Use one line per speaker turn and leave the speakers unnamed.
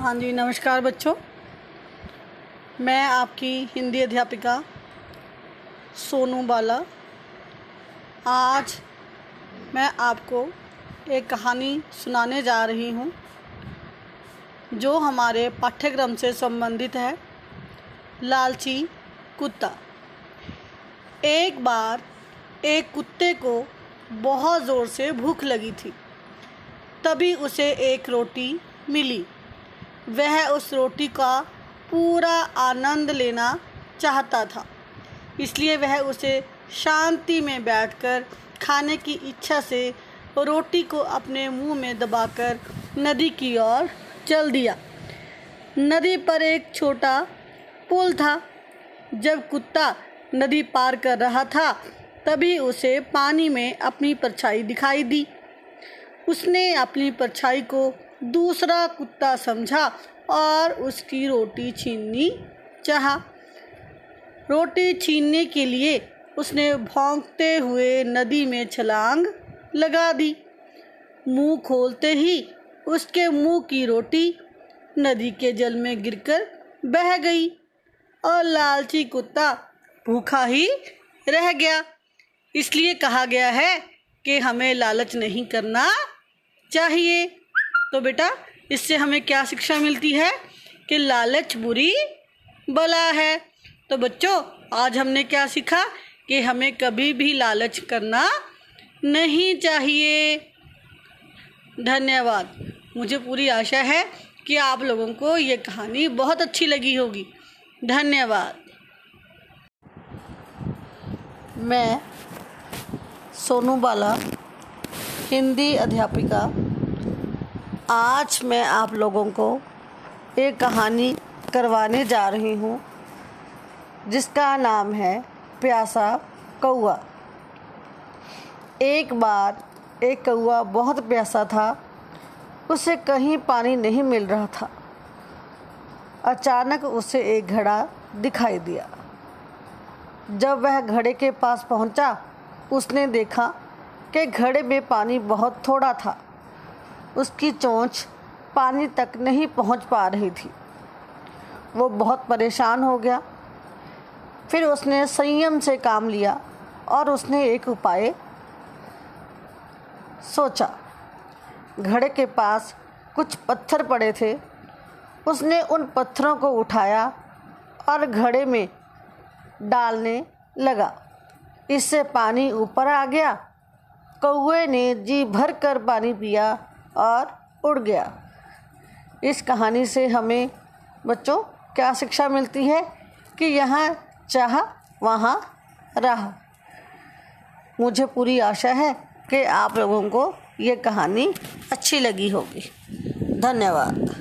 हाँ जी, नमस्कार बच्चों। मैं आपकी हिंदी अध्यापिका सोनू बाला। आज मैं आपको एक कहानी सुनाने जा रही हूँ, जो हमारे पाठ्यक्रम से संबंधित है। लालची कुत्ता। एक बार एक कुत्ते को बहुत ज़ोर से भूख लगी थी। तभी उसे एक रोटी मिली। वह उस रोटी का पूरा आनंद लेना चाहता था। इसलिए वह उसे शांति में बैठकर खाने की इच्छा से रोटी को अपने मुँह में दबाकर नदी की ओर चल दिया। नदी पर एक छोटा पुल था। जब कुत्ता नदी पार कर रहा था, तभी उसे पानी में अपनी परछाई दिखाई दी। उसने अपनी परछाई को दूसरा कुत्ता समझा और उसकी रोटी छीननी चाहा। रोटी छीनने के लिए उसने भौंकते हुए नदी में छलांग लगा दी। मुँह खोलते ही उसके मुँह की रोटी नदी के जल में गिरकर बह गई और लालची कुत्ता भूखा ही रह गया। इसलिए कहा गया है कि हमें लालच नहीं करना चाहिए। तो बेटा, इससे हमें क्या शिक्षा मिलती है? कि लालच बुरी बला है। तो बच्चों, आज हमने क्या सीखा? कि हमें कभी भी लालच करना नहीं चाहिए। धन्यवाद। मुझे पूरी आशा है कि आप लोगों को ये कहानी बहुत अच्छी लगी होगी। धन्यवाद। मैं सोनू बाला, हिंदी अध्यापिका आज मैं आप लोगों को एक कहानी करवाने जा रही हूँ, जिसका नाम है प्यासा कौआ एक बार एक कौआ बहुत प्यासा था, उसे कहीं पानी नहीं मिल रहा था। अचानक उसे एक घड़ा दिखाई दिया। जब वह घड़े के पास पहुँचा, उसने देखा कि घड़े में पानी बहुत थोड़ा था। उसकी चोंच पानी तक नहीं पहुँच पा रही थी। वो बहुत परेशान हो गया। फिर उसने संयम से काम लिया और उसने एक उपाय सोचा। घड़े के पास कुछ पत्थर पड़े थे। उसने उन पत्थरों को उठाया और घड़े में डालने लगा। इससे पानी ऊपर आ गया। कौए ने जी भर कर पानी पिया। और उड़ गया। इस कहानी से हमें, बच्चों, क्या शिक्षा मिलती है कि यहाँ चाह वहाँ रहा। मुझे पूरी आशा है कि आप लोगों को ये कहानी अच्छी लगी होगी। धन्यवाद।